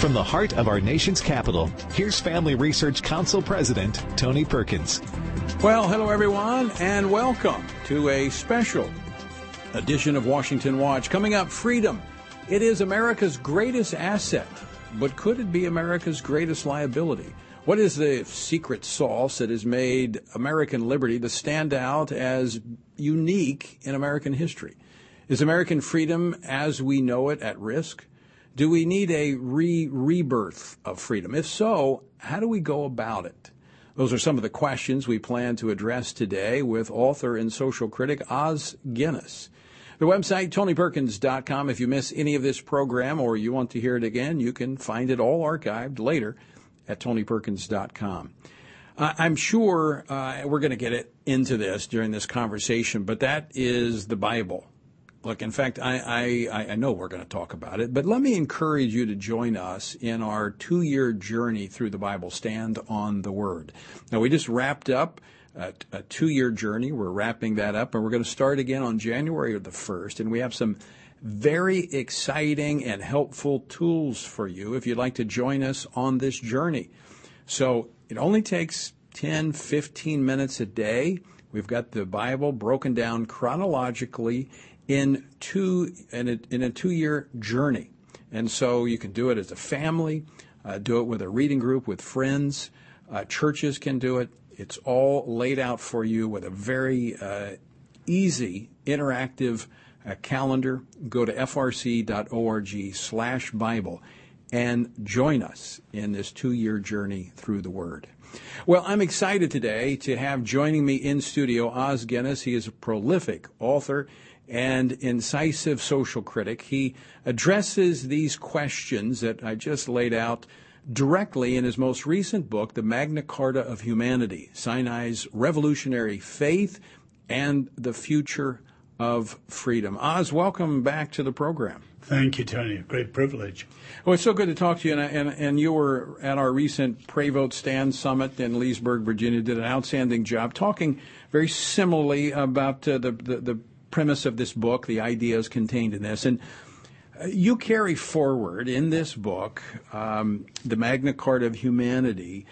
From the heart of our nation's capital, here's Family Research Council President Tony Perkins. Well, hello everyone, and welcome to a special edition of Washington Watch. Coming up, freedom. It is America's greatest asset, but could it be America's greatest liability? What is the secret sauce that has made American liberty to stand out as unique in American history? Is American freedom as we know it at risk? Do we need a re rebirth of freedom? If so, how do we go about it? Those are some of the questions we plan to address today with author and social critic Os Guinness. The website, tonyperkins.com. If you miss any of this program or you want to hear it again, you can find it all archived later at tonyperkins.com. Uh, I'm sure uh, we're going to get it into this during this conversation, but that is the Bible. Look, in fact, I, I, I know we're going to talk about it, but let me encourage you to join us in our two year journey through the Bible, Stand on the Word. Now, we just wrapped up a, a two year journey. We're wrapping that up, and we're going to start again on January the 1st, and we have some very exciting and helpful tools for you if you'd like to join us on this journey. So it only takes 10, 15 minutes a day. We've got the Bible broken down chronologically in two in a, in a two year journey, and so you can do it as a family, uh, do it with a reading group with friends. Uh, churches can do it. It's all laid out for you with a very uh, easy interactive uh, calendar. Go to frc.org/bible and join us in this two-year journey through the Word. Well, I'm excited today to have joining me in studio Os Guinness. He is a prolific author and incisive social critic. He addresses these questions that I just laid out directly in his most recent book, The Magna Carta of Humanity Sinai's Revolutionary Faith and the Future of Freedom. Os, welcome back to the program. Thank you, Tony. Great privilege. Well, it's so good to talk to you. And, and, and you were at our recent Pray Vote Stand Summit in Leesburg, Virginia. Did an outstanding job talking very similarly about uh, the, the, the premise of this book, the ideas contained in this. And uh, you carry forward in this book, um, the Magna Carta of Humanity,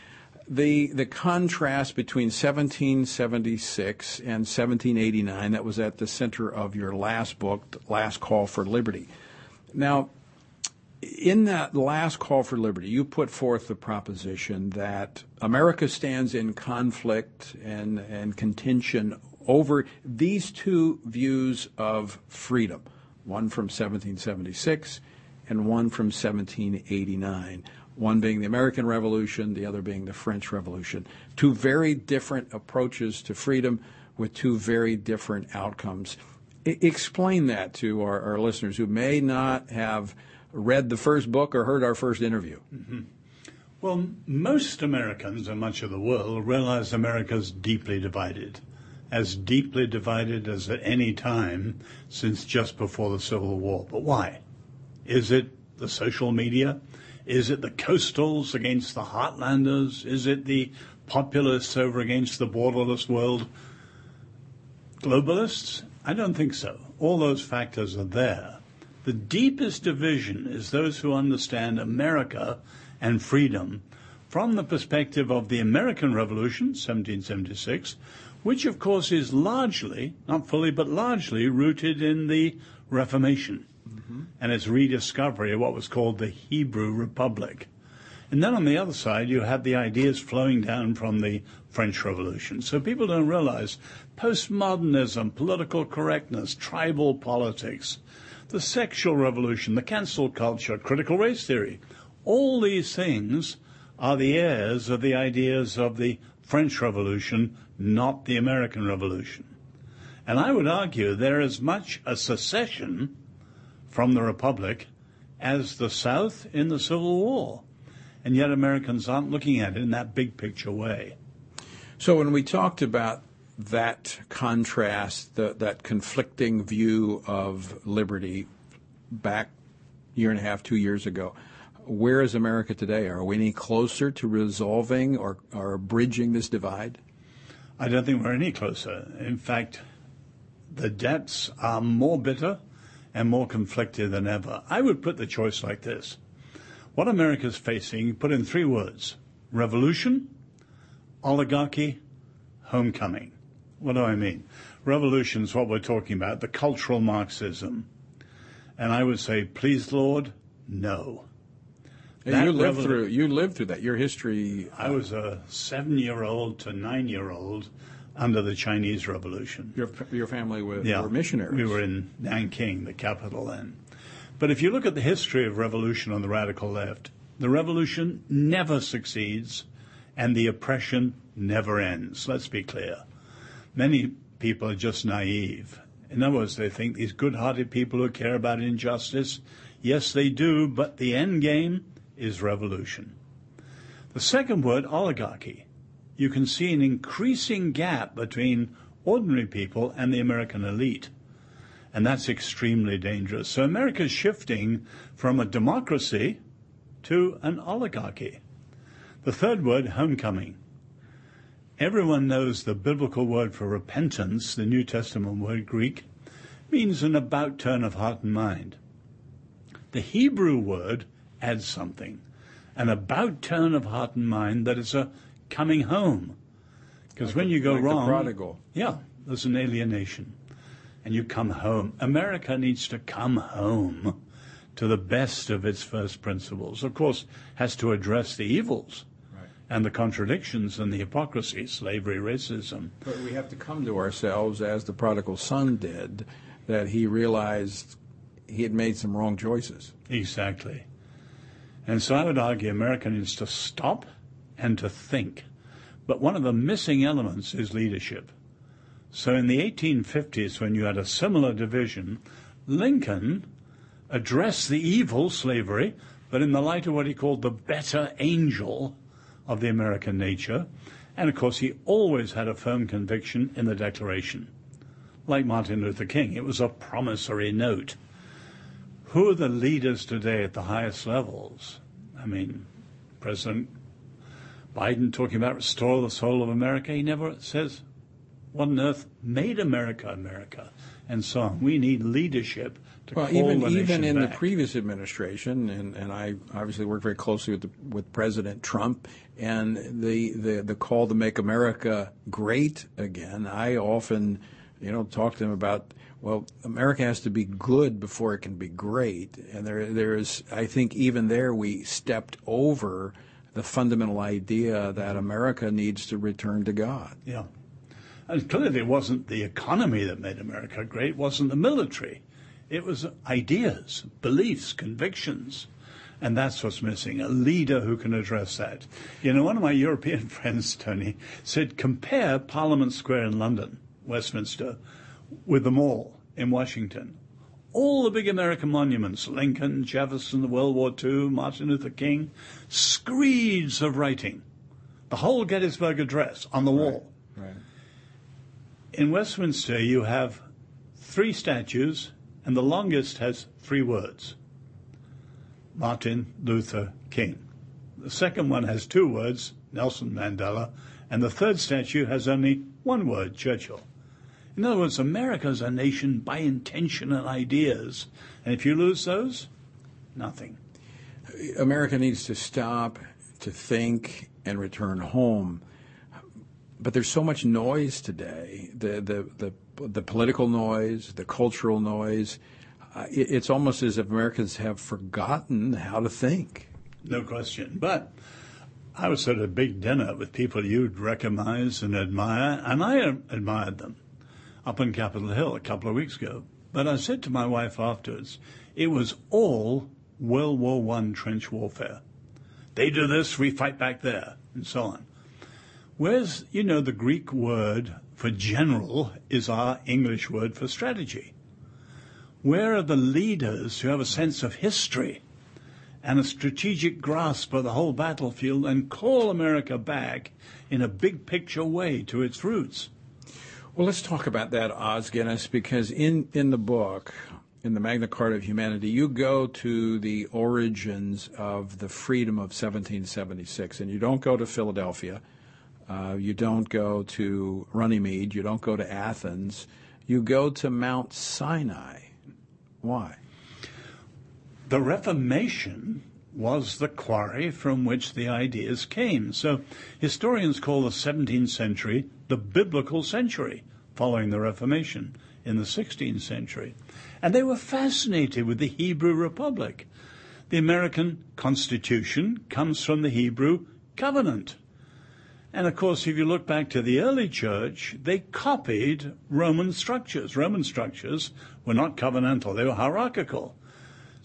the the contrast between 1776 and 1789 that was at the center of your last book, Last Call for Liberty. Now, in that last call for liberty, you put forth the proposition that America stands in conflict and, and contention over these two views of freedom, one from 1776 and one from 1789, one being the American Revolution, the other being the French Revolution. Two very different approaches to freedom with two very different outcomes. I- explain that to our, our, listeners who may not have read the first book or heard our first interview. Mm-hmm. Well, most Americans and much of the world realize America's deeply divided as deeply divided as at any time since just before the Civil War. But why? Is it the social media? Is it the coastals against the heartlanders? Is it the populists over against the borderless world? Globalists? I don't think so. All those factors are there. The deepest division is those who understand America and freedom from the perspective of the American Revolution, 1776, which of course is largely, not fully, but largely rooted in the Reformation mm-hmm. and its rediscovery of what was called the Hebrew Republic. And then on the other side, you have the ideas flowing down from the French Revolution. So people don't realize postmodernism, political correctness, tribal politics, the sexual revolution, the cancel culture, critical race theory. All these things are the heirs of the ideas of the French Revolution not the American Revolution. And I would argue there is much a secession from the Republic as the South in the Civil War. And yet Americans aren't looking at it in that big picture way. So when we talked about that contrast, the, that conflicting view of liberty back year and a half, two years ago, where is America today? Are we any closer to resolving or, or bridging this divide? I don't think we're any closer. In fact, the debts are more bitter and more conflicted than ever. I would put the choice like this. What America's facing, put in three words revolution, oligarchy, homecoming. What do I mean? Revolution is what we're talking about, the cultural Marxism. And I would say, please, Lord, no. You lived through you lived through that. Your history. Uh, I was a seven-year-old to nine-year-old under the Chinese Revolution. Your your family were, yeah, were missionaries. We were in Nanking, the capital then. But if you look at the history of revolution on the radical left, the revolution never succeeds, and the oppression never ends. Let's be clear. Many people are just naive. In other words, they think these good-hearted people who care about injustice, yes, they do, but the end game is revolution. The second word, oligarchy. You can see an increasing gap between ordinary people and the American elite. And that's extremely dangerous. So America is shifting from a democracy to an oligarchy. The third word, homecoming. Everyone knows the biblical word for repentance, the New Testament word Greek, means an about turn of heart and mind. The Hebrew word adds something, an about turn of heart and mind that is a coming home. Because like when you go like wrong, the prodigal. yeah, there's an alienation, and you come home. America needs to come home to the best of its first principles. Of course, has to address the evils and the contradictions and the hypocrisy, slavery, racism. But we have to come to ourselves as the prodigal son did, that he realized he had made some wrong choices. Exactly. And so I would argue America needs to stop and to think. But one of the missing elements is leadership. So in the 1850s, when you had a similar division, Lincoln addressed the evil, slavery, but in the light of what he called the better angel of the American nature. And of course, he always had a firm conviction in the Declaration. Like Martin Luther King, it was a promissory note. Who are the leaders today at the highest levels? I mean, President Biden talking about restore the soul of America. He never says what on earth made America America and so. We need leadership to well, even even in back. the previous administration, and, and I obviously worked very closely with the, with President Trump, and the, the the call to make America great again. I often, you know, talk to them about well, America has to be good before it can be great. And there, there is, I think, even there we stepped over the fundamental idea that America needs to return to God. Yeah. And clearly, it wasn't the economy that made America great, it wasn't the military. It was ideas, beliefs, convictions. And that's what's missing a leader who can address that. You know, one of my European friends, Tony, said compare Parliament Square in London, Westminster, with the Mall in Washington. All the big American monuments, Lincoln, Jefferson, the World War II, Martin Luther King, screeds of writing. The whole Gettysburg Address on the wall. Right. right. In Westminster, you have three statues, and the longest has three words Martin Luther King. The second one has two words, Nelson Mandela, and the third statue has only one word, Churchill. In other words, America is a nation by intention and ideas. And if you lose those, nothing. America needs to stop, to think, and return home. But there's so much noise today the, the, the, the political noise, the cultural noise. Uh, it, it's almost as if Americans have forgotten how to think. No question. But I was at a big dinner with people you'd recognize and admire, and I admired them up on Capitol Hill a couple of weeks ago. But I said to my wife afterwards, it was all World War I trench warfare. They do this, we fight back there, and so on. Whereas, you know, the Greek word for general is our English word for strategy. Where are the leaders who have a sense of history and a strategic grasp of the whole battlefield and call America back in a big picture way to its roots? Well, let's talk about that, Os Guinness, because in, in the book, in the Magna Carta of Humanity, you go to the origins of the freedom of 1776, and you don't go to Philadelphia, uh, you don't go to Runnymede, you don't go to Athens, you go to Mount Sinai. Why? The Reformation was the quarry from which the ideas came. So historians call the 17th century the biblical century following the Reformation in the 16th century. And they were fascinated with the Hebrew Republic. The American Constitution comes from the Hebrew covenant. And of course, if you look back to the early church, they copied Roman structures. Roman structures were not covenantal, they were hierarchical.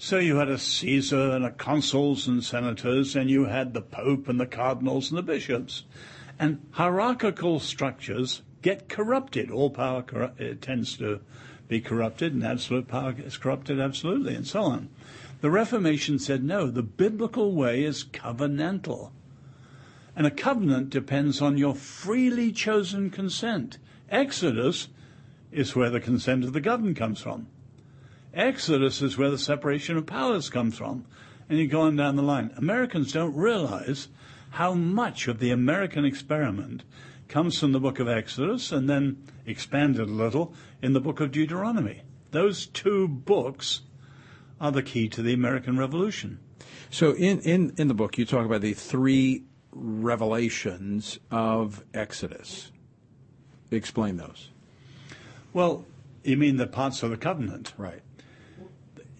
So you had a Caesar and a consuls and senators, and you had the Pope and the cardinals and the bishops. And hierarchical structures get corrupted. All power uh, tends to be corrupted, and absolute power is corrupted absolutely, and so on. The Reformation said no, the biblical way is covenantal. And a covenant depends on your freely chosen consent. Exodus is where the consent of the governed comes from. Exodus is where the separation of powers comes from. And you go on down the line. Americans don't realize how much of the American experiment comes from the book of Exodus and then expanded a little in the book of Deuteronomy. Those two books are the key to the American Revolution. So in, in, in the book, you talk about the three revelations of Exodus. Explain those. Well, you mean the parts of the covenant? Right.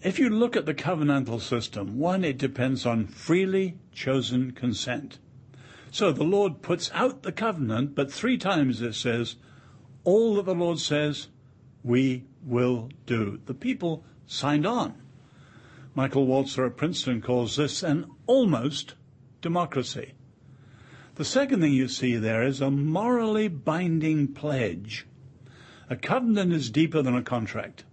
If you look at the covenantal system, one, it depends on freely chosen consent. So the Lord puts out the covenant, but three times it says, all that the Lord says, we will do. The people signed on. Michael Walzer at Princeton calls this an almost democracy. The second thing you see there is a morally binding pledge. A covenant is deeper than a contract.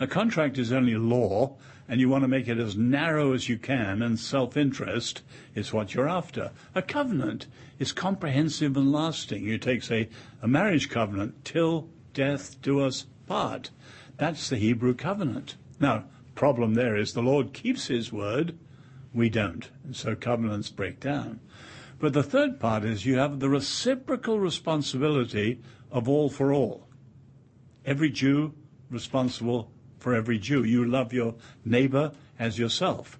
A contract is only law, and you want to make it as narrow as you can, and self-interest is what you're after. A covenant is comprehensive and lasting. You take, say, a marriage covenant, till death do us part. That's the Hebrew covenant. Now, problem there is the Lord keeps his word, we don't. And so covenants break down. But the third part is you have the reciprocal responsibility of all for all. Every Jew responsible for every Jew. You love your neighbor as yourself.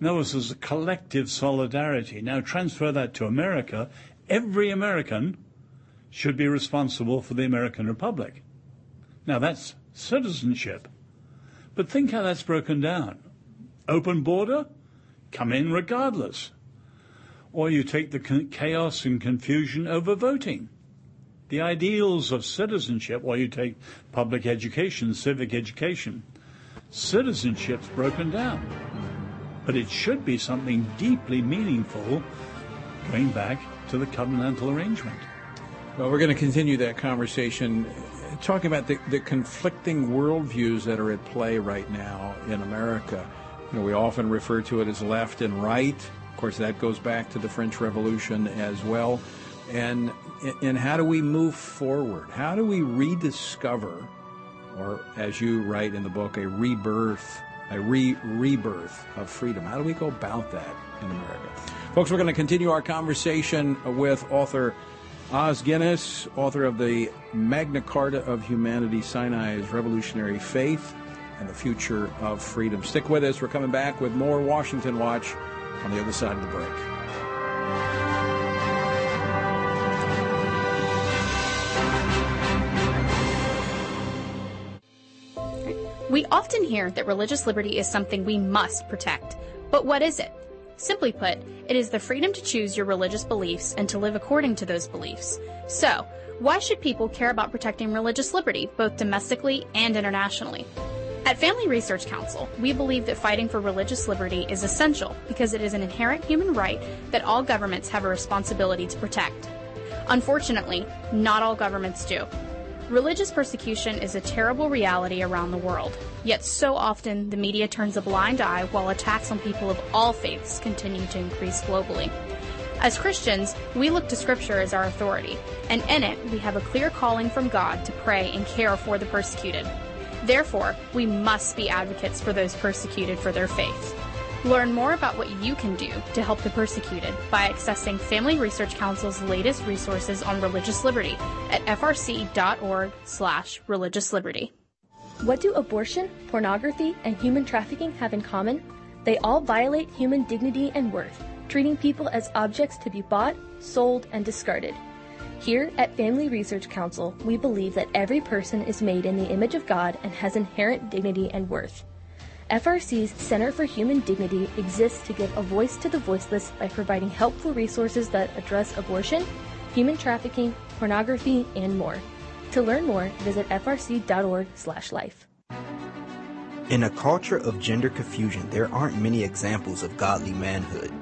In other words, there's a collective solidarity. Now transfer that to America. Every American should be responsible for the American Republic. Now that's citizenship. But think how that's broken down. Open border, come in regardless or you take the chaos and confusion over voting. The ideals of citizenship, or you take public education, civic education. Citizenship's broken down. But it should be something deeply meaningful going back to the covenantal arrangement. Well, we're going to continue that conversation talking about the, the conflicting worldviews that are at play right now in America. You know, we often refer to it as left and right of course, that goes back to the French Revolution as well. And, and how do we move forward? How do we rediscover, or as you write in the book, a rebirth, a re rebirth of freedom? How do we go about that in America? Folks, we're going to continue our conversation with author Os Guinness, author of the Magna Carta of Humanity, Sinai's Revolutionary Faith, and the Future of Freedom. Stick with us. We're coming back with more Washington Watch on the other side of the break. We often hear that religious liberty is something we must protect. But what is it? Simply put, it is the freedom to choose your religious beliefs and to live according to those beliefs. So, why should people care about protecting religious liberty, both domestically and internationally? At Family Research Council, we believe that fighting for religious liberty is essential because it is an inherent human right that all governments have a responsibility to protect. Unfortunately, not all governments do. Religious persecution is a terrible reality around the world, yet so often the media turns a blind eye while attacks on people of all faiths continue to increase globally. As Christians, we look to Scripture as our authority, and in it we have a clear calling from God to pray and care for the persecuted. Therefore, we must be advocates for those persecuted for their faith. Learn more about what you can do to help the persecuted by accessing Family Research Council's latest resources on religious liberty at frc.org/religious liberty. What do abortion, pornography, and human trafficking have in common? They all violate human dignity and worth, treating people as objects to be bought, sold, and discarded. Here at Family Research Council, we believe that every person is made in the image of God and has inherent dignity and worth. FRC's Center for Human Dignity exists to give a voice to the voiceless by providing helpful resources that address abortion, human trafficking, pornography, and more. To learn more, visit frc.org/life. In a culture of gender confusion, there aren't many examples of godly manhood,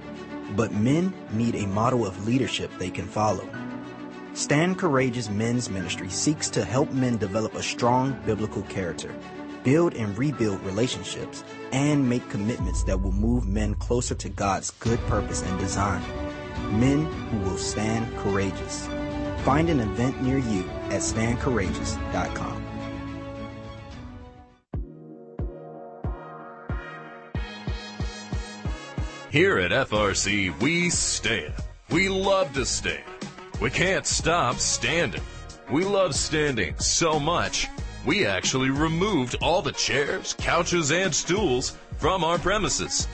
but men need a model of leadership they can follow. Stand Courageous Men's Ministry seeks to help men develop a strong biblical character, build and rebuild relationships, and make commitments that will move men closer to God's good purpose and design. Men who will stand courageous. Find an event near you at standcourageous.com. Here at FRC, we stand. We love to stand. We can't stop standing. We love standing so much, we actually removed all the chairs, couches, and stools from our premises.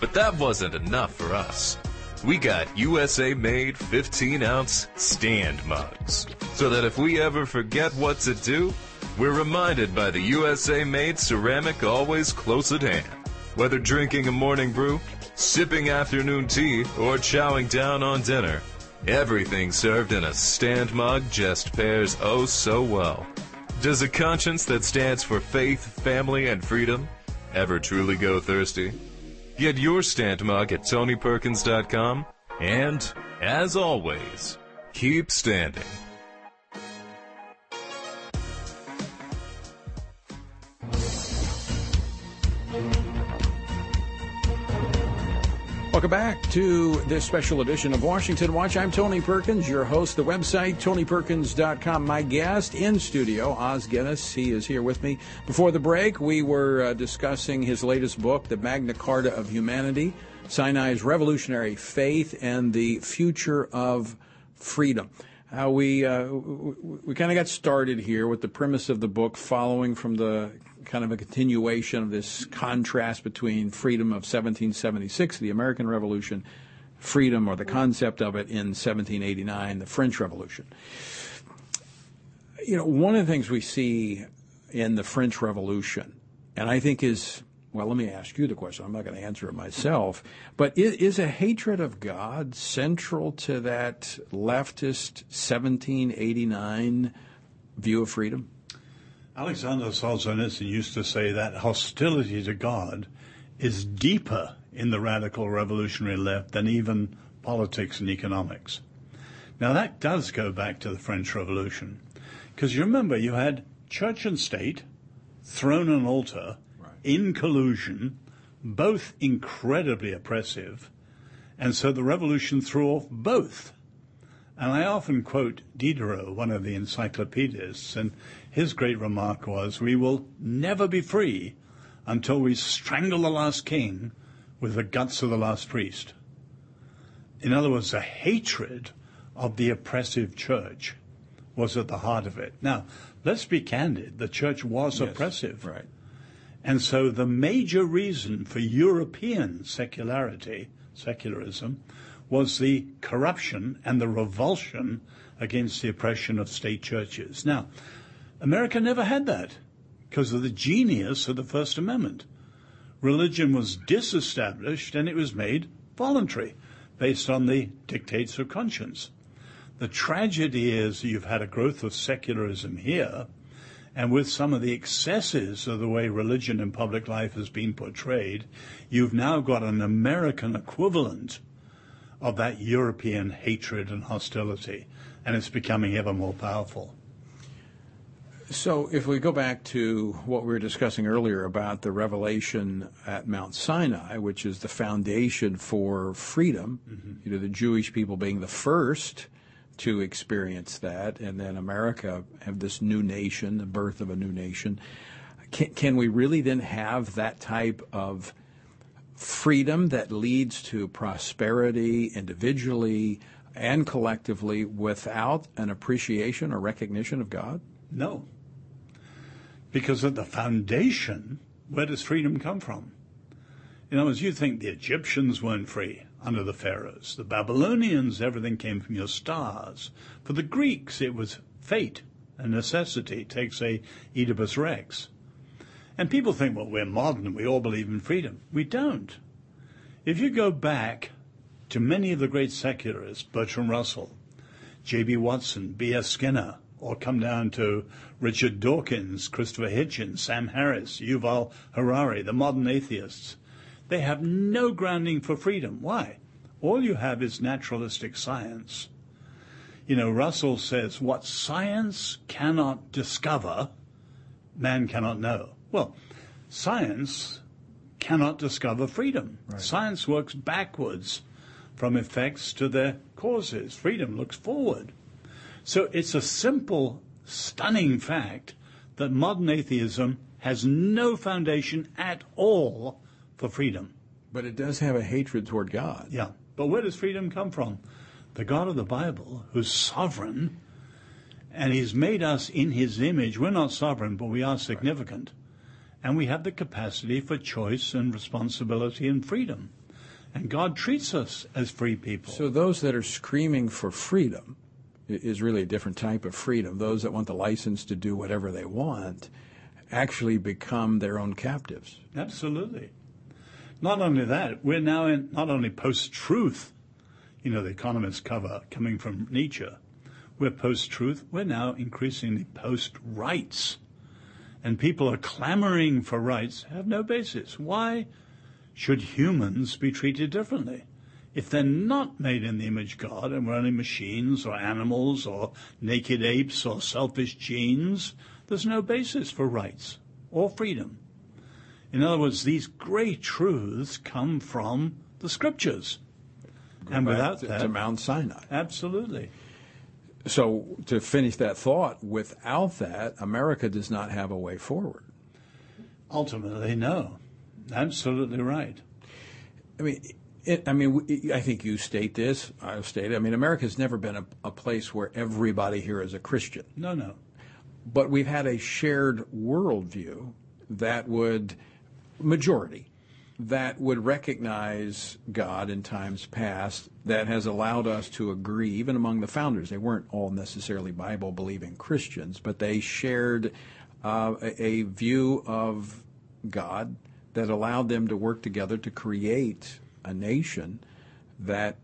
But that wasn't enough for us. We got USA made 15 ounce stand mugs. So that if we ever forget what to do, we're reminded by the USA made ceramic always close at hand. Whether drinking a morning brew, sipping afternoon tea, or chowing down on dinner, everything served in a stand mug just pairs oh so well. Does a conscience that stands for faith, family, and freedom ever truly go thirsty? Get your stand mug at TonyPerkins.com and, as always, keep standing. Welcome back to this special edition of Washington Watch. I'm Tony Perkins, your host. The website, TonyPerkins.com. My guest in studio, Os Guinness. He is here with me. Before the break, we were uh, discussing his latest book, The Magna Carta of Humanity Sinai's Revolutionary Faith and the Future of Freedom. How we uh, we kind of got started here with the premise of the book, following from the kind of a continuation of this contrast between freedom of 1776, the American Revolution, freedom or the concept of it in 1789, the French Revolution. You know, one of the things we see in the French Revolution, and I think is well, let me ask you the question. I'm not going to answer it myself. But is, is, a hatred of God central to that leftist 1789 view of freedom? Alexander Solzhenitsyn used to say that hostility to God is deeper in the radical revolutionary left than even politics and economics. Now that does go back to the French Revolution. Because you remember you had church and state, throne and altar, right. in collusion, both incredibly oppressive, and so the revolution threw off both. And I often quote Diderot, one of the encyclopedists, and his great remark was, We will never be free until we strangle the last king with the guts of the last priest. In other words, the hatred of the oppressive church was at the heart of it. Now, let's be candid. The church was yes, oppressive. Right. And so the major reason for European secularity, secularism, was the corruption and the revulsion against the oppression of state churches. Now, America never had that because of the genius of the First Amendment. Religion was disestablished and it was made voluntary based on the dictates of conscience. The tragedy is you've had a growth of secularism here, and with some of the excesses of the way religion in public life has been portrayed, you've now got an American equivalent of that European hatred and hostility, and it's becoming ever more powerful. So, if we go back to what we were discussing earlier about the revelation at Mount Sinai, which is the foundation for freedom, mm-hmm. you know, the Jewish people being the first to experience that, and then America have this new nation, the birth of a new nation. Can, can we really then have that type of freedom that leads to prosperity individually and collectively without an appreciation or recognition of God? No. Because at the foundation, where does freedom come from? In other words, you think the Egyptians weren't free under the pharaohs. The Babylonians, everything came from your stars. For the Greeks, it was fate and necessity. Take, say, Oedipus Rex. And people think, well, we're modern, we all believe in freedom. We don't. If you go back to many of the great secularists, Bertrand Russell, J.B. Watson, B.F. Skinner, or come down to Richard Dawkins, Christopher Hitchens, Sam Harris, Yuval Harari, the modern atheists, they have no grounding for freedom. Why? All you have is naturalistic science. You know, Russell says, what science cannot discover, man cannot know. Well, science cannot discover freedom. Right. Science works backwards from effects to their causes. Freedom looks forward. So it's a simple, stunning fact that modern atheism has no foundation at all for freedom. But it does have a hatred toward God. Yeah. But where does freedom come from? The God of the Bible, who's sovereign, and he's made us in his image. We're not sovereign, but we are significant. And we have the capacity for choice and responsibility and freedom. And God treats us as free people. So those that are screaming for freedom is really a different type of freedom. Those that want the license to do whatever they want actually become their own captives. Absolutely. Not only that, we're now in not only post-truth, you know, the economists cover coming from Nietzsche. We're post-truth. We're now increasingly post-rights. And people are clamoring for rights have no basis. Why should humans be treated differently? If they're not made in the image of God and we're only machines or animals or naked apes or selfish genes, there's no basis for rights or freedom. In other words, these great truths come from the scriptures. Go and without to, that, to Mount Sinai. Absolutely. So, to finish that thought, without that, America does not have a way forward. Ultimately, no. Absolutely right. I mean, it, I mean, I think you state this. I've stated. I mean, America's never been a, a place where everybody here is a Christian. No, no. But we've had a shared worldview that would majority that would recognize God in times past that has allowed us to agree, even among the founders. They weren't all necessarily Bible believing Christians, but they shared uh, a, a, view of God that allowed them to work together to create a nation that,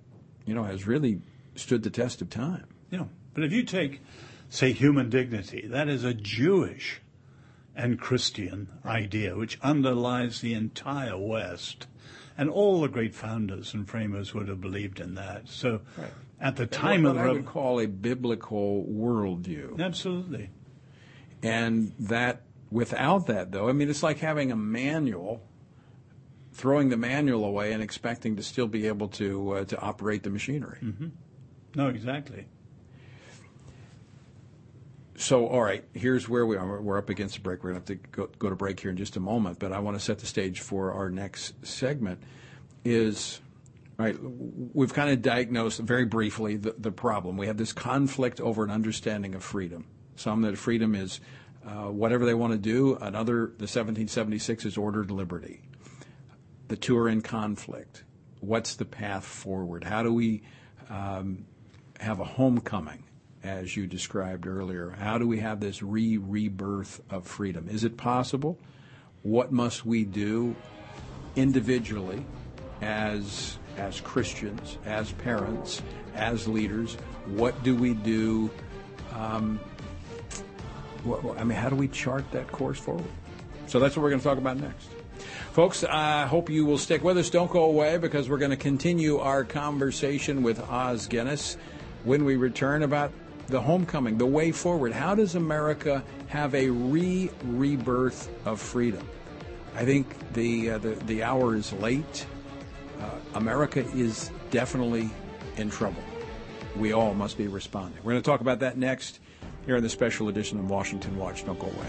you know, has really stood the test of time. Yeah. But if you take, say, human dignity, that is a Jewish and Christian idea, which underlies the entire West. And all the great founders and framers would have believed in that. So right. at the time of the I would call a biblical worldview. Absolutely. And that, without that, though, I mean, it's like having a manual, throwing the manual away and expecting to still be able to uh, to operate the machinery. Mm-hmm. No, exactly. So, all right, here's where we are. We're up against the break. We're going to have to go, go to break here in just a moment, but I want to set the stage for our next segment. Is right, we've kind of diagnosed very briefly the, the problem. We have this conflict over an understanding of freedom. Some that freedom is uh, whatever they want to do. Another, the 1776 is ordered liberty. The two are in conflict. What's the path forward? How do we um, have a homecoming? as you described earlier. How do we have this re rebirth of freedom? Is it possible? What must we do individually as as Christians, as parents, as leaders? What do we do? Um, what, I mean, how do we chart that course forward? So that's what we're going to talk about next. Folks, I hope you will stick with us. Don't go away because we're going to continue our conversation with Os Guinness when we return about the homecoming, the way forward. How does America have a re rebirth of freedom? I think the, uh, the, the hour is late. Uh, America is definitely in trouble. We all must be responding. We're going to talk about that next here in the special edition of Washington Watch. Don't go away.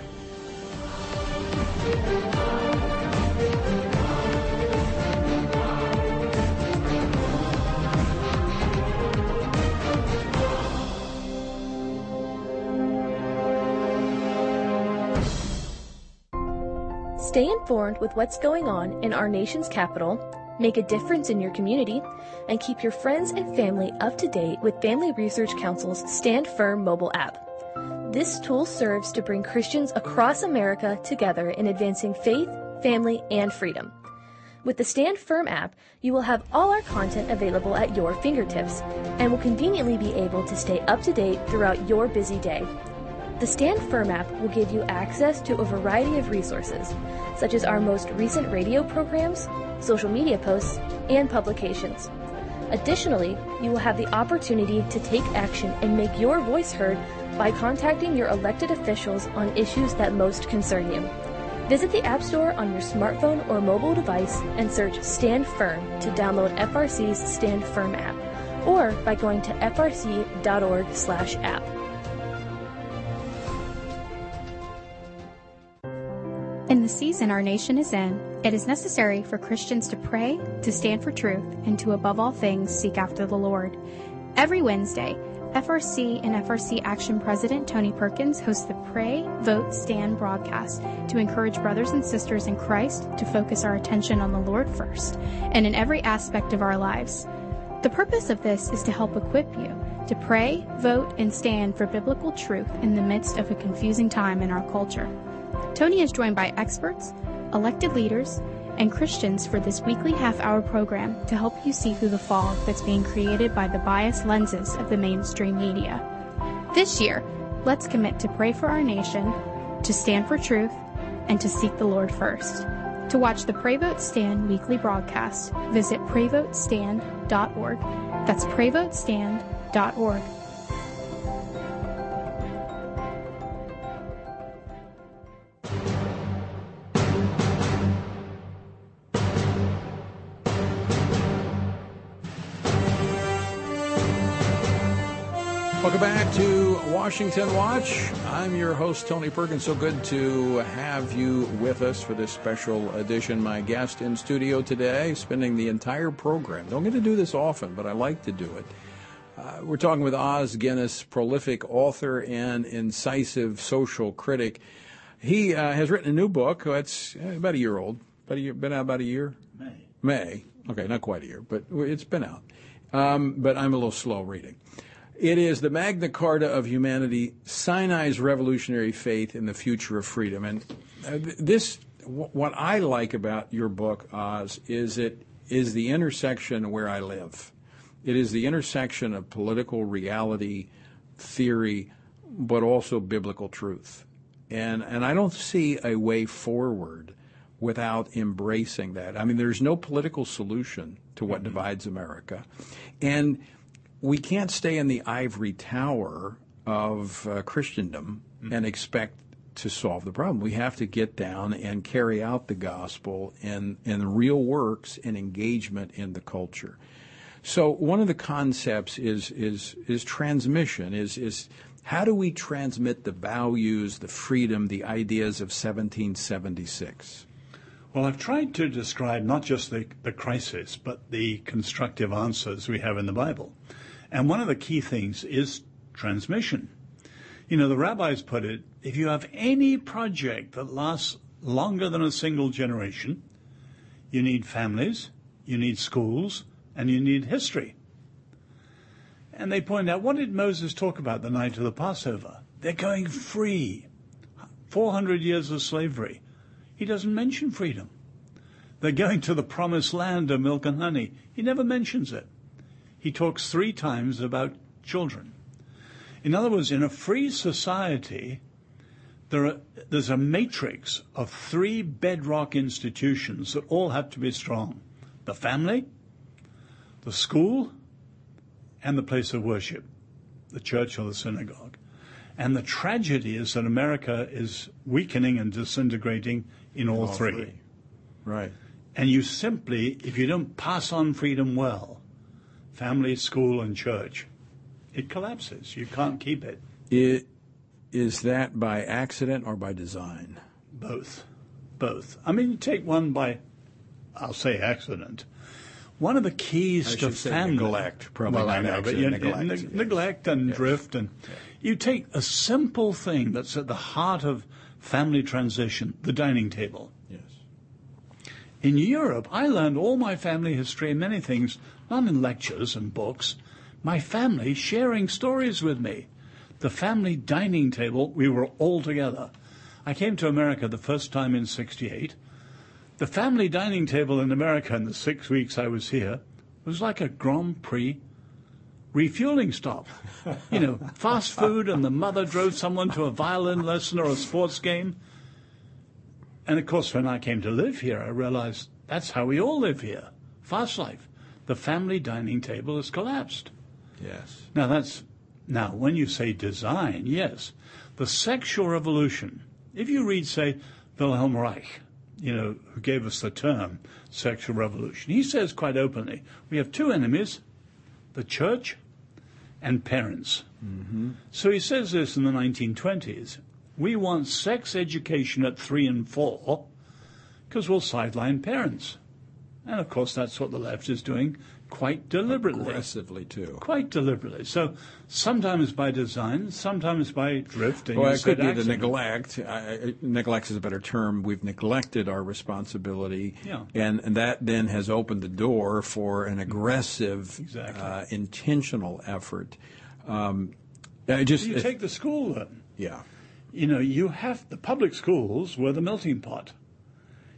Stay informed with what's going on in our nation's capital, make a difference in your community, and keep your friends and family up to date with Family Research Council's Stand Firm mobile app. This tool serves to bring Christians across America together in advancing faith, family, and freedom. With the Stand Firm app, you will have all our content available at your fingertips and will conveniently be able to stay up to date throughout your busy day. The Stand Firm app will give you access to a variety of resources, such as our most recent radio programs, social media posts, and publications. Additionally, you will have the opportunity to take action and make your voice heard by contacting your elected officials on issues that most concern you. Visit the App Store on your smartphone or mobile device and search Stand Firm to download FRC's Stand Firm app, or by going to frc.org/app. In the season our nation is in, it is necessary for Christians to pray, to stand for truth, and to above all things seek after the Lord. Every Wednesday, FRC and FRC Action President Tony Perkins hosts the Pray, Vote, Stand broadcast to encourage brothers and sisters in Christ to focus our attention on the Lord first and in every aspect of our lives. The purpose of this is to help equip you to pray, vote, and stand for biblical truth in the midst of a confusing time in our culture. Tony is joined by experts, elected leaders, and Christians for this weekly half hour program to help you see through the fog that's being created by the biased lenses of the mainstream media. This year, let's commit to pray for our nation, to stand for truth, and to seek the Lord first. To watch the Pray Vote Stand weekly broadcast, visit prayvotestand.org. That's prayvotestand.org. Welcome back to Washington Watch. I'm your host, Tony Perkins. So good to have you with us for this special edition. My guest in studio today, spending the entire program. Don't get to do this often, but I like to do it. Uh, we're talking with Os Guinness, prolific author and incisive social critic. He uh, has written a new book. It's uh, about a year old. About a year, been out about a year. May. May. Okay, not quite a year, but it's been out. Um, but I'm a little slow reading. It is the Magna Carta of humanity, Sinai's revolutionary faith in the future of freedom. And uh, this, what I like about your book, Os, is it is the intersection where I live. It is the intersection of political reality, theory, but also biblical truth. And and I don't see a way forward without embracing that. I mean, there's no political solution to what mm-hmm. divides America, and we can't stay in the ivory tower of uh, Christendom mm-hmm. and expect to solve the problem. We have to get down and carry out the gospel and, and real works and engagement in the culture. So one of the concepts is is is transmission. Is is how do we transmit the values, the freedom, the ideas of 1776? Well, I've tried to describe not just the, the crisis, but the constructive answers we have in the Bible. And one of the key things is transmission. You know, the rabbis put it if you have any project that lasts longer than a single generation, you need families, you need schools, and you need history. And they point out what did Moses talk about the night of the Passover? They're going free. 400 years of slavery. He doesn't mention freedom. They're going to the promised land of milk and honey. He never mentions it he talks three times about children. In other words, in a free society, there are, there's a matrix of three bedrock institutions that all have to be strong the family, the school, and the place of worship, the church or the synagogue. And the tragedy is that America is weakening and disintegrating in all, all three. three. Right. And you simply, if you don't pass on freedom well, family, school, and church, it collapses. You can't keep it. It is that by accident or by design? Both. Both. I mean, you take one by, I'll say accident. One of the keys I to family neglect, probably well, I know, but you, neglect, ne- neglect and yes. drift, and yes. you take a simple thing that's at the heart of family transition, the dining table. Yes. In Europe, I learned all my family history and many things, not in lectures and books, my family sharing stories with me. The family dining table, we were all together. I came to America the first time in 68. The family dining table in America in the six weeks I was here was like a Grand Prix refueling stop. You know, fast food and the mother drove someone to a violin lesson or a sports game. And of course, when I came to live here, I realized that's how we all live here. Fast life. The family dining table has collapsed. Yes. Now that's now when you say design, yes, the sexual revolution. If you read, say, Wilhelm Reich, you know, who gave us the term sexual revolution, he says quite openly, we have two enemies, the church and parents. Mm-hmm. So he says this in the 1920s. We want sex education at three and four because we'll sideline parents. And of course, that's what the left is doing quite deliberately. Aggressively, too. Quite deliberately. So sometimes by design, sometimes by drift. And well, it could be the neglect. I, neglect is a better term. We've neglected our responsibility, Yeah. and, and that then has opened the door for an aggressive, Exactly. uh, intentional effort. Um, I just You take the school then. yeah. You know, you have the public schools were the melting pot.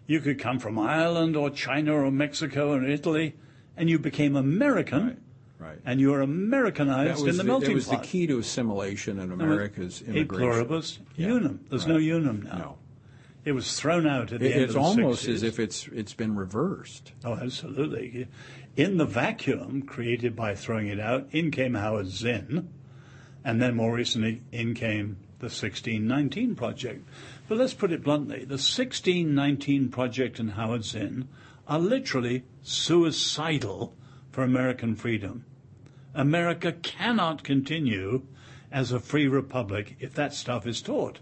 You could come from Ireland or China or Mexico or Italy, and you became American, Right. and you were Americanized in the the, melting that was the key to assimilation in America's E immigration. pluribus Yeah. unum. There's Right. no unum now. No. It was thrown out at the It- end it's of the year. It's almost 60s. as if it's it's been reversed. Oh, absolutely. In the vacuum created by throwing it out, in came Howard Zinn, and then more recently, in came the 1619 Project. But let's put it bluntly the 1619 Project and Howard Zinn are literally suicidal for American freedom. America cannot continue as a free republic if that stuff is taught.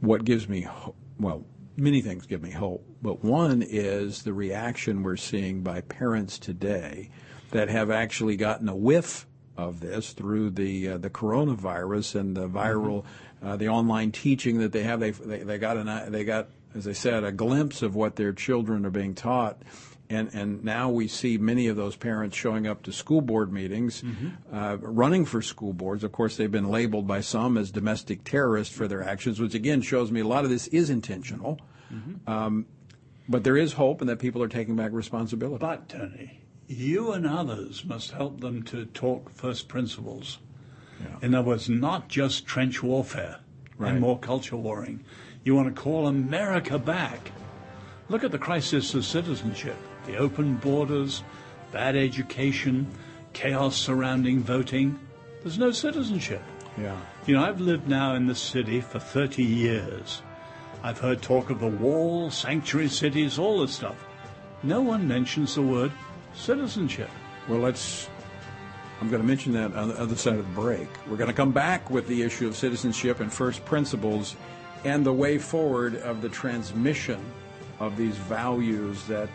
what gives me ho- well many things give me hope but one is the reaction we're seeing by parents today that have actually gotten a whiff of this through the uh, the coronavirus and the viral uh, the online teaching that they have they they, they got an they got as I said a glimpse of what their children are being taught and and now we see many of those parents showing up to school board meetings, uh, running for school boards. Of course, they've been labeled by some as domestic terrorists for their actions, which again shows me a lot of this is intentional. Um, but there is hope, and that people are taking back responsibility. But, Tony, you and others must help them to talk first principles. In other words, not just trench warfare Right. and more culture warring. You want to call America back. Look at the crisis of citizenship, the open borders, bad education, chaos surrounding voting. There's no citizenship. yeah. You know, I've lived now in this city for 30 years. I've heard talk of the wall, sanctuary cities, all this stuff. No one mentions the word citizenship. Well, let's. I'm going to mention that on the other side of the break. We're going to come back with the issue of citizenship and first principles and the way forward of the transmission of these values that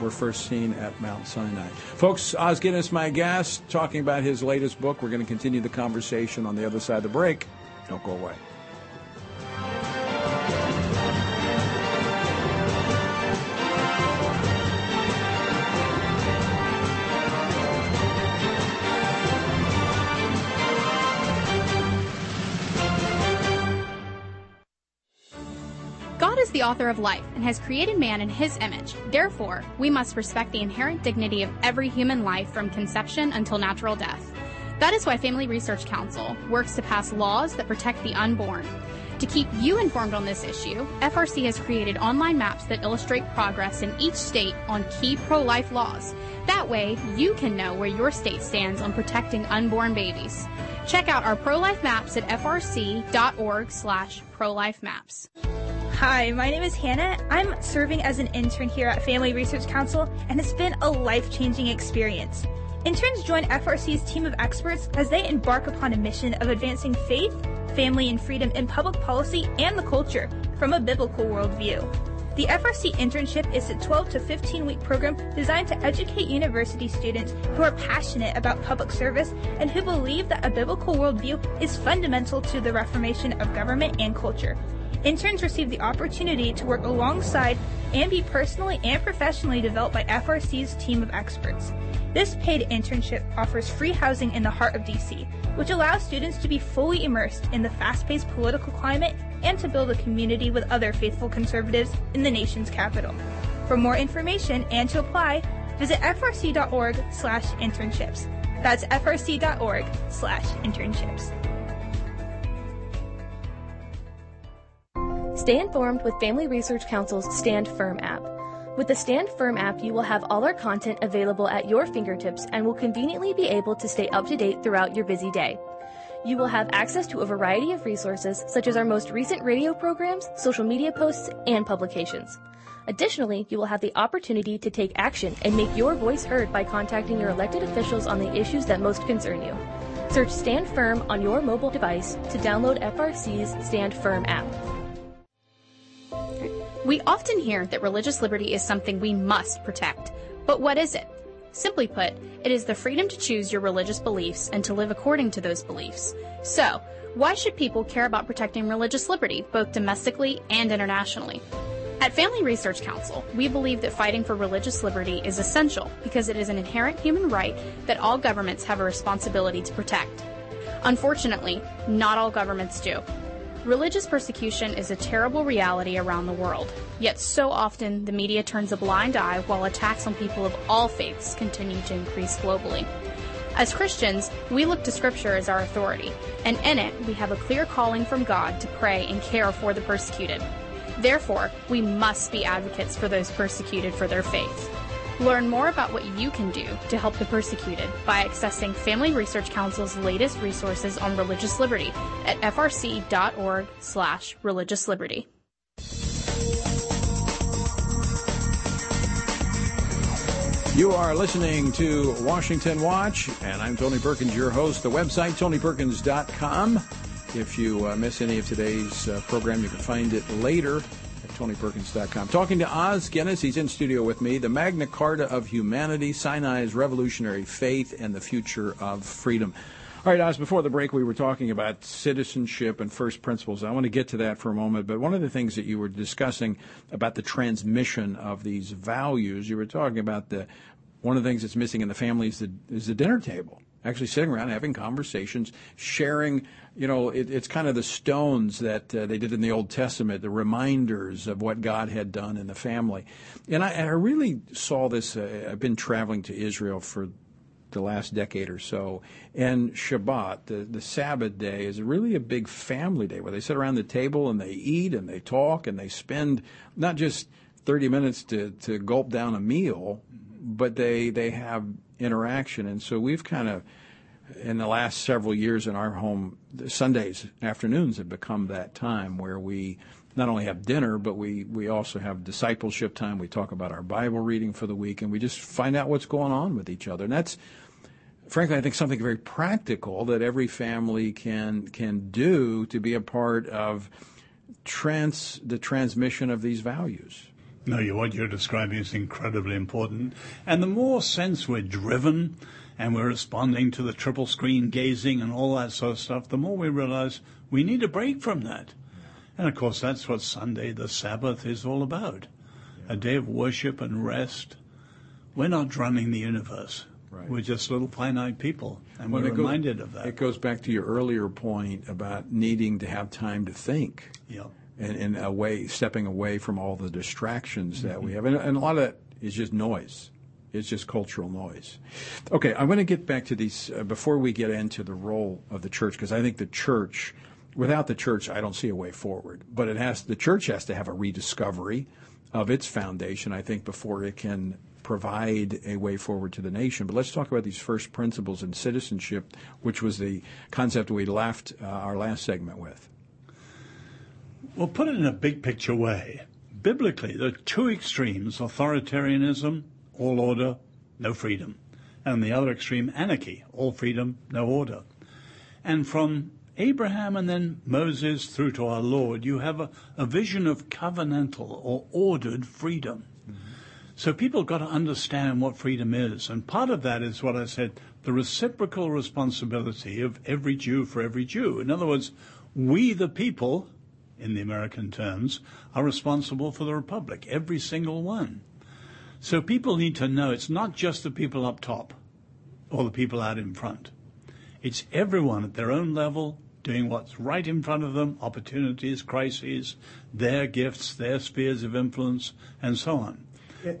were first seen at Mount Sinai. Folks, Os Guinness, my guest, talking about his latest book. We're going to continue the conversation on the other side of the break. Don't go away. The author of life and has created man in his image. Therefore, we must respect the inherent dignity of every human life from conception until natural death. That is why Family Research Council works to pass laws that protect the unborn. To keep you informed on this issue, FRC has created online maps that illustrate progress in each state on key pro-life laws. That way, you can know where your state stands on protecting unborn babies. Check out our pro-life maps at frc.org slash pro-life maps. Hi, my name is Hannah. I'm serving as an intern here at Family Research Council, and it's been a life changing experience. Interns join FRC's team of experts as they embark upon a mission of advancing faith, family, and freedom in public policy and the culture from a biblical worldview. The FRC internship is a 12 to 15 week program designed to educate university students who are passionate about public service and who believe that a biblical worldview is fundamental to the reformation of government and culture. Interns receive the opportunity to work alongside and be personally and professionally developed by FRC's team of experts. This paid internship offers free housing in the heart of DC, which allows students to be fully immersed in the fast paced political climate and to build a community with other faithful conservatives in the nation's capital. For more information and to apply, visit frc.org slash internships. That's frc.org slash internships. Stay informed with Family Research Council's Stand Firm app. With the Stand Firm app, you will have all our content available at your fingertips and will conveniently be able to stay up to date throughout your busy day. You will have access to a variety of resources, such as our most recent radio programs, social media posts, and publications. Additionally, you will have the opportunity to take action and make your voice heard by contacting your elected officials on the issues that most concern you. Search Stand Firm on your mobile device to download FRC's Stand Firm app. We often hear that religious liberty is something we must protect. But what is it? Simply put, it is the freedom to choose your religious beliefs and to live according to those beliefs. So, why should people care about protecting religious liberty, both domestically and internationally? At Family Research Council, we believe that fighting for religious liberty is essential because it is an inherent human right that all governments have a responsibility to protect. Unfortunately, not all governments do. Religious persecution is a terrible reality around the world, yet so often the media turns a blind eye while attacks on people of all faiths continue to increase globally. As Christians, we look to Scripture as our authority, and in it we have a clear calling from God to pray and care for the persecuted. Therefore, we must be advocates for those persecuted for their faith. Learn more about what you can do to help the persecuted by accessing Family Research Council's latest resources on religious liberty at frc.org slash religious liberty. You are listening to Washington Watch, and I'm Tony Perkins, your host. The website, tonyperkins.com. If you uh, miss any of today's uh, program, you can find it later at tonyperkins.com. Talking to Os Guinness, he's in studio with me. The Magna Carta of Humanity, Sinai's Revolutionary Faith, and the Future of Freedom. All right, Os, before the break, we were talking about citizenship and first principles. I want to get to that for a moment, but one of the things that you were discussing about the transmission of these values, you were talking about the one of the things that's missing in the family is the, is the dinner table. Actually sitting around having conversations, sharing, you know, it, it's kind of the stones that uh, they did in the Old Testament, the reminders of what God had done in the family. And I, I really saw this, uh, I've been traveling to Israel for the last decade or so. And Shabbat, the, the Sabbath day, is really a big family day where they sit around the table and they eat and they talk and they spend not just 30 minutes to, to gulp down a meal, but they, they have interaction. And so we've kind of, in the last several years in our home, Sundays afternoons have become that time where we not only have dinner, but we, we also have discipleship time. We talk about our Bible reading for the week, and we just find out what's going on with each other. And that's frankly, I think something very practical that every family can can do to be a part of trans the transmission of these values. No, you, what you're describing is incredibly important. And the more sense we're driven and we're responding to the triple screen gazing and all that sort of stuff, the more we realize we need a break from that. And of course, that's what Sunday, the Sabbath, is all about a day of worship and rest. We're not running the universe. Right. We're just little finite people, and well, we're reminded of that. It goes back to your earlier point about needing to have time to think. Yeah. And, and away, stepping away from all the distractions mm-hmm. that we have, and, and a lot of that is just noise. It's just cultural noise. Okay, I'm going to get back to these uh, before we get into the role of the church, because I think the church, without the church, I don't see a way forward. But it has the church has to have a rediscovery of its foundation, I think, before it can provide a way forward to the nation. But let's talk about these first principles in citizenship, which was the concept we left uh, our last segment with. Well, put it in a big picture way. Biblically, there are two extremes authoritarianism, all order, no freedom. And the other extreme, anarchy, all freedom, no order. And from Abraham and then Moses through to our Lord, you have a, a vision of covenantal or ordered freedom. So people got to understand what freedom is. And part of that is what I said, the reciprocal responsibility of every Jew for every Jew. In other words, we the people, in the American terms, are responsible for the republic, every single one. So people need to know it's not just the people up top or the people out in front. It's everyone at their own level doing what's right in front of them, opportunities, crises, their gifts, their spheres of influence, and so on.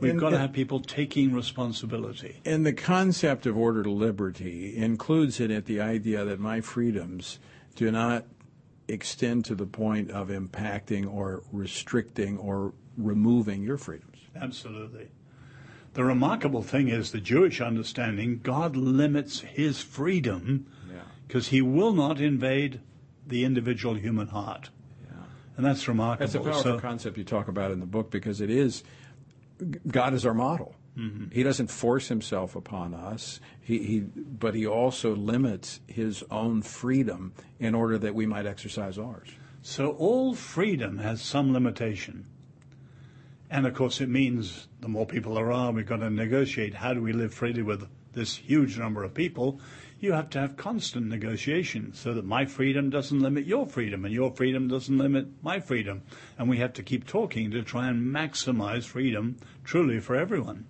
We've And- got to have people taking responsibility. And the concept of order to liberty includes in it the idea that my freedoms do not extend to the point of impacting or restricting or removing your freedoms. Absolutely. The remarkable thing is the Jewish understanding God limits his freedom because he will not invade the individual human heart. Yeah. And that's remarkable. That's a powerful So- concept you talk about in the book because it is God is our model. Mm-hmm. He doesn't force himself upon us. He, he, but he also limits his own freedom in order that we might exercise ours. So all freedom has some limitation. And of course, it means the more people there are, we've got to negotiate. How do we live freely with this huge number of people? You have to have constant negotiation so that my freedom doesn't limit your freedom and your freedom doesn't limit my freedom. And we have to keep talking to try and maximize freedom truly for everyone.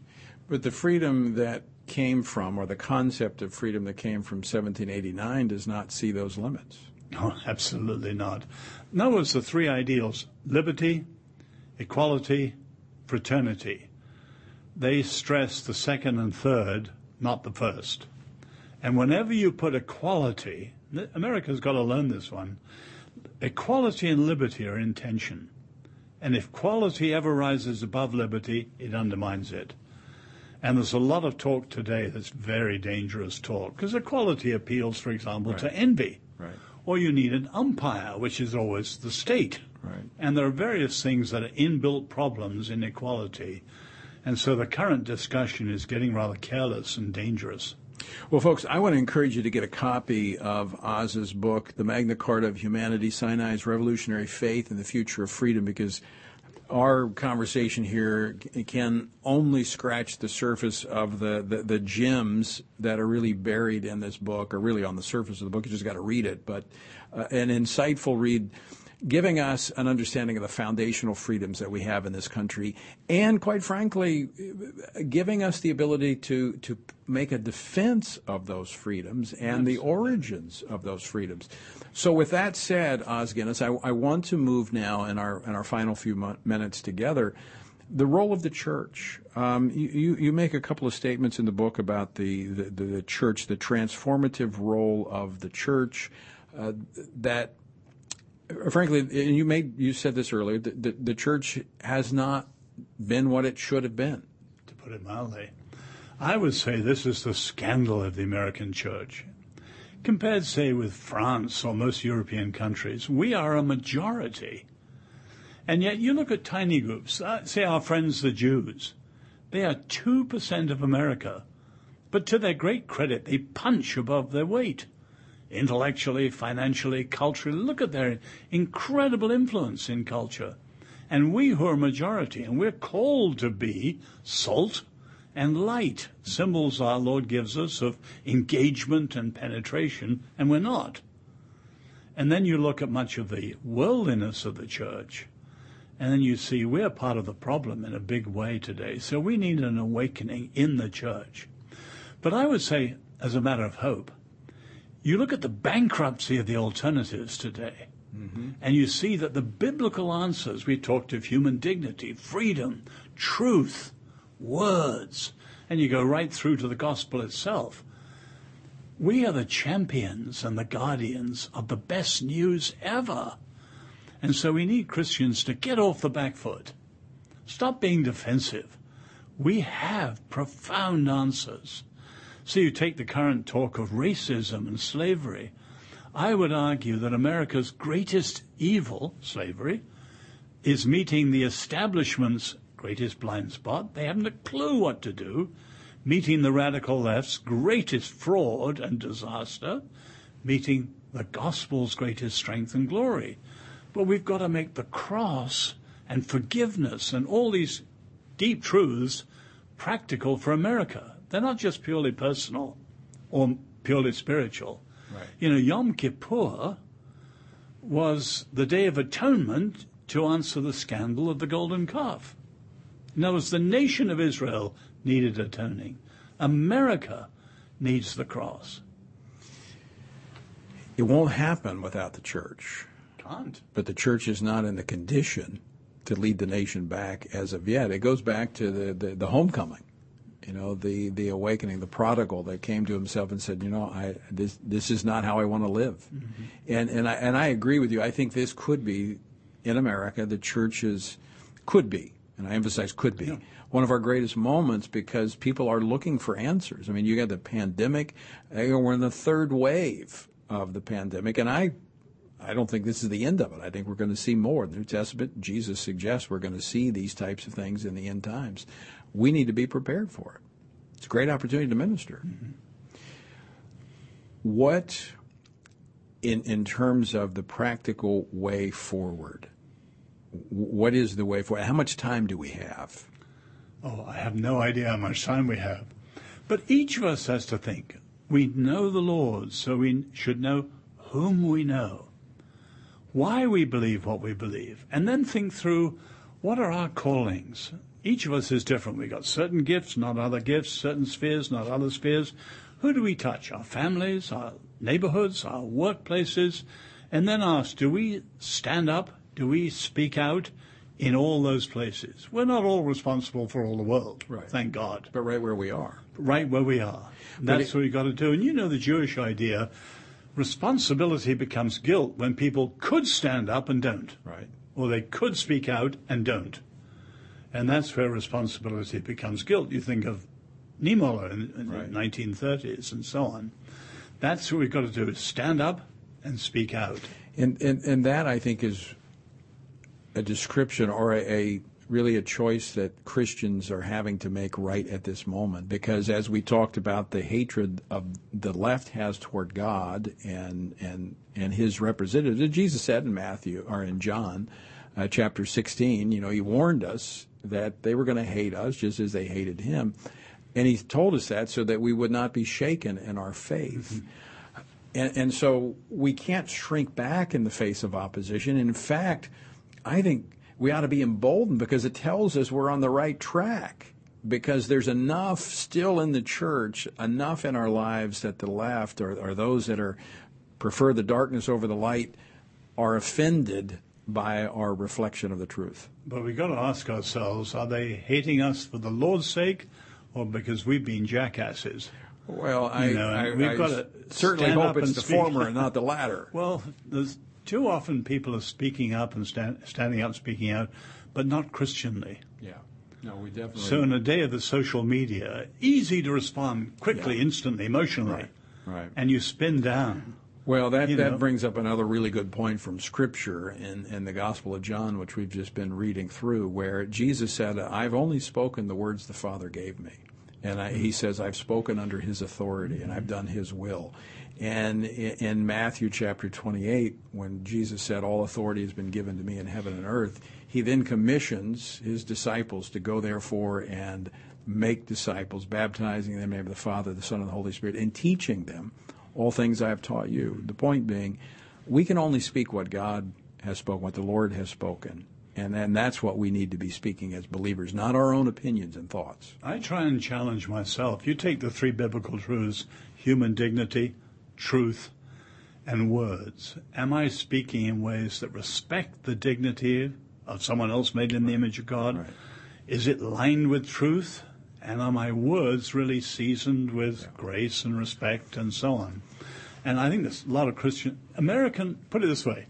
But the freedom that came from, or the concept of freedom that came from 1789, does not see those limits. No, absolutely not. Other words, the three ideals liberty, equality, fraternity they stress the second and third, not the first. And whenever you put equality, America's got to learn this one, equality and liberty are in tension. And if quality ever rises above liberty, it undermines it. And there's a lot of talk today that's very dangerous talk, because equality appeals, for example, to envy. Right. Or you need an umpire, which is always the state. Right. And there are various things that are inbuilt problems in equality. And so the current discussion is getting rather careless and dangerous. Well, folks, I want to encourage you to get a copy of Os's book, The Magna Carta of Humanity Sinai's Revolutionary Faith and the Future of Freedom, because our conversation here can only scratch the surface of the, the, the gems that are really buried in this book, or really on the surface of the book. You just got to read it. But uh, an insightful read giving us an understanding of the foundational freedoms that we have in this country, and quite frankly, giving us the ability to to make a defense of those freedoms and the origins of those freedoms. So, with that said, Os Guinness, I, I want to move now in our in our final few mo- minutes together. The role of the church. Um, you, you, you make a couple of statements in the book about the, the, the church, the transformative role of the church, uh, that frankly, and you made you said this earlier, the, the, the church has not been what it should have been. To put it mildly, I would say this is the scandal of the American church. Compared, say, with France or most European countries, we are a majority. And yet you look at tiny groups, uh, say our friends the Jews, they are 2% of America. But to their great credit, they punch above their weight intellectually, financially, culturally. Look at their incredible influence in culture. And we who are majority, and we're called to be salt and light, symbols our Lord gives us of engagement and penetration, and we're not. And then you look at much of the worldliness of the church, and then you see we're part of the problem in a big way today. So we need an awakening in the church. But I would say, as a matter of hope, you look at the bankruptcy of the alternatives today, mm-hmm. and you see that the biblical answers we talked of human dignity, freedom, truth, words, and you go right through to the gospel itself. We are the champions and the guardians of the best news ever. And so we need Christians to get off the back foot. Stop being defensive. We have profound answers. So you take the current talk of racism and slavery. I would argue that America's greatest evil, slavery, is meeting the establishment's greatest blind spot. They haven't a clue what to do. Meeting the radical left's greatest fraud and disaster. Meeting the gospel's greatest strength and glory. But we've got to make the cross and forgiveness and all these deep truths practical for America. They're not just purely personal or purely spiritual. Right. You know, Yom Kippur was the Day of Atonement to answer the scandal of the golden calf. In other words, the nation of Israel needed atoning. America needs the cross. It won't happen without the church. Can't. But the church is not in the condition to lead the nation back as of yet. It goes back to the, the, the homecoming, you know, the, the awakening, the prodigal that came to himself and said, you know, I, this, this is not how I want to live. Mm-hmm. And, and, I, and I agree with you. I think this could be, in America, the churches could be, and I emphasize could be, yeah. one of our greatest moments because people are looking for answers. I mean, you got the pandemic, we're in the third wave of the pandemic, and I I don't think this is the end of it. I think we're going to see more. The New Testament, Jesus suggests we're going to see these types of things in the end times. We need to be prepared for it. It's a great opportunity to minister. Mm-hmm. What, in, in terms of the practical way forward, what is the way forward? How much time do we have? Oh, I have no idea how much time we have. But each of us has to think. We know the Lord, so we should know whom we know why we believe what we believe, and then think through what are our callings. Each of us is different. We've got certain gifts, not other gifts, certain spheres, not other spheres. Who do we touch? Our families, our neighborhoods, our workplaces, and then ask, do we stand up? Do we speak out in all those places? We're not all responsible for all the world, right. thank God. But right where we are. Right where we are. That's it, what we've got to do. And you know the Jewish idea responsibility becomes guilt when people could stand up and don't. Right. Or they could speak out and don't. And that's where responsibility becomes guilt. You think of Niemöller in, in right. the 1930s and so on. That's what we've got to do is stand up and speak out. And, and, and that, I think, is a description or a, a really a choice that Christians are having to make right at this moment. Because as we talked about, the hatred of the left has toward God and and and His representatives. Jesus said in Matthew or in John, uh, chapter 16, you know, He warned us that they were going to hate us just as they hated Him, and He told us that so that we would not be shaken in our faith. Mm-hmm. And, and so we can't shrink back in the face of opposition. In fact, I think we ought to be emboldened because it tells us we're on the right track. Because there's enough still in the church, enough in our lives that the left or, or those that are prefer the darkness over the light are offended by our reflection of the truth. But we've got to ask ourselves are they hating us for the Lord's sake or because we've been jackasses? Well, I, you know, I, we've I got to certainly hope it's the speak. former and not the latter. well, there's too often people are speaking up and stand, standing up, speaking out, but not Christianly. Yeah. No, we definitely. So in a day of the social media, easy to respond quickly, yeah. instantly, emotionally, right. right. and you spin down. Well, that, that know. brings up another really good point from Scripture in, in the Gospel of John, which we've just been reading through, where Jesus said, I've only spoken the words the Father gave me. And I, he says, I've spoken under his authority and I've done his will. And in Matthew chapter 28, when Jesus said, All authority has been given to me in heaven and earth, he then commissions his disciples to go, therefore, and make disciples, baptizing them in the name of the Father, the Son, and the Holy Spirit, and teaching them all things I have taught you. The point being, we can only speak what God has spoken, what the Lord has spoken. And, and that's what we need to be speaking as believers, not our own opinions and thoughts. I try and challenge myself. You take the three biblical truths human dignity, truth, and words? Am I speaking in ways that respect the dignity of someone else made in the image of God? Right. Is it lined with truth? And are my words really seasoned with yeah. grace and respect and so on? And I think there's a lot of Christian American. Put it this way: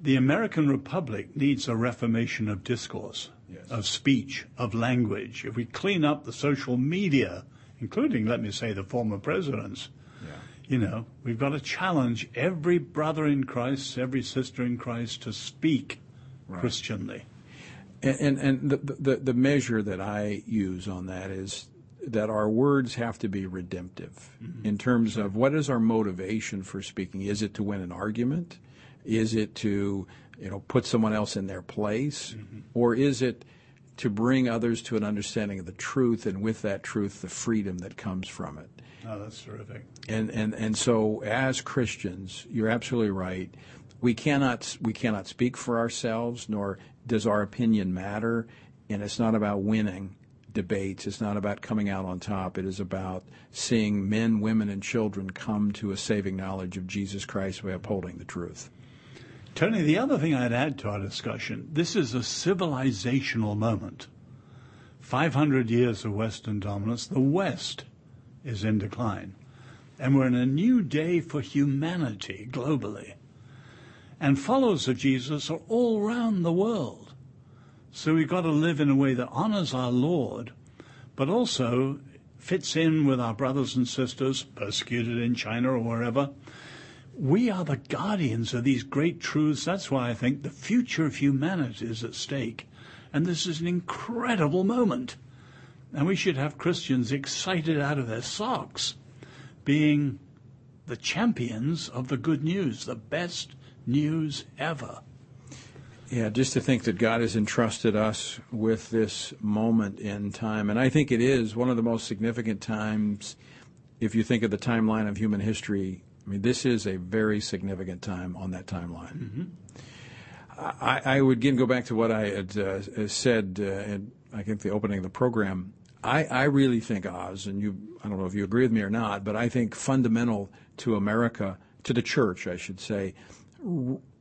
the American Republic needs a reformation of discourse, yes. of speech, of language. If we clean up the social media, including, let me say, the former presidents, you know, we've got to challenge every brother in Christ, every sister in Christ to speak right. Christianly. And, and, and the, the, the measure that I use on that is that our words have to be redemptive mm-hmm. in terms of what is our motivation for speaking? Is it to win an argument? Is it to you know put someone else in their place, mm-hmm. or is it to bring others to an understanding of the truth, and with that truth, the freedom that comes from it? Oh, that's terrific. And and and so, as Christians, you're absolutely right. We cannot we cannot speak for ourselves, nor does our opinion matter. And it's not about winning debates. It's not about coming out on top. It is about seeing men, women, and children come to a saving knowledge of Jesus Christ by upholding the truth. Tony, the other thing I'd add to our discussion this is a civilizational moment. 500 years of Western dominance, the West is in decline. And we're in a new day for humanity globally. And followers of Jesus are all around the world. So we've got to live in a way that honors our Lord, but also fits in with our brothers and sisters persecuted in China or wherever. We are the guardians of these great truths. That's why I think the future of humanity is at stake. And this is an incredible moment. And we should have Christians excited out of their socks, being the champions of the good news, the best news ever. Yeah, just to think that God has entrusted us with this moment in time. And I think it is one of the most significant times, if you think of the timeline of human history. I mean, this is a very significant time on that timeline. Mm-hmm. I, I, would again go back to what I had uh, said uh, in, I think, the opening of the program. I, I really think Os, and you, I don't know if you agree with me or not, but I think fundamental to America, to the church, I should say,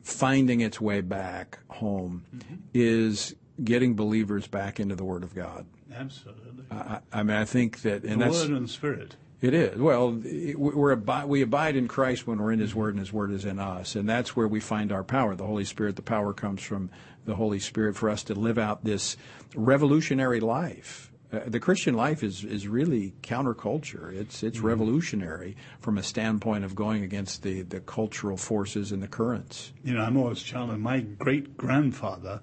finding its way back home mm-hmm. is getting believers back into the Word of God. Absolutely. I, I mean, I think that, and the that's Word and Spirit. It is. Well, we're abi- we abide in Christ when we're in His Word, and His Word is in us, and that's where we find our power. The Holy Spirit. The power comes from the Holy Spirit for us to live out this revolutionary life uh, the Christian life is is really counterculture. It's it's mm-hmm. revolutionary from a standpoint of going against the, the cultural forces and the currents. You know, I'm always challenged. My great grandfather,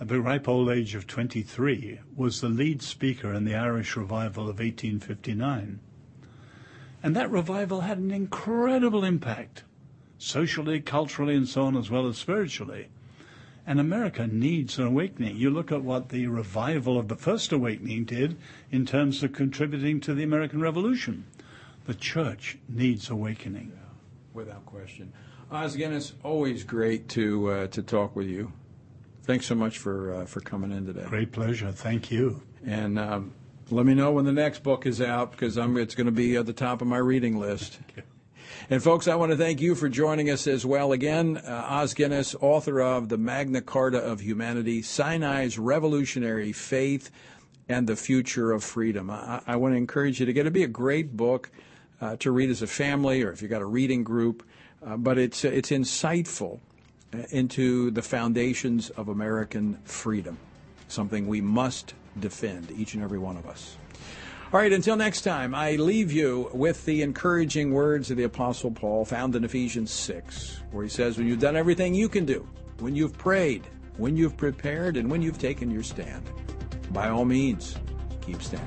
at the ripe old age of 23, was the lead speaker in the Irish revival of 1859, and that revival had an incredible impact, socially, culturally, and so on, as well as spiritually. And America needs an awakening. You look at what the revival of the First Awakening did in terms of contributing to the American Revolution. The church needs awakening. Yeah, without question. Os, again, it's always great to uh, to talk with you. Thanks so much for uh, for coming in today. Great pleasure. Thank you. And um, let me know when the next book is out because it's going to be at the top of my reading list. And folks, I want to thank you for joining us as well. Again, uh, Os Guinness, author of The Magna Carta of Humanity, Sinai's Revolutionary Faith, and the Future of Freedom. I, I want to encourage you to get it. It'd Be a great book uh, to read as a family or if you've got a reading group, uh, but it's, it's insightful uh, into the foundations of American freedom, something we must defend, each and every one of us. All right, until next time, I leave you with the encouraging words of the Apostle Paul found in Ephesians 6, where he says, When you've done everything you can do, when you've prayed, when you've prepared, and when you've taken your stand, by all means, keep standing.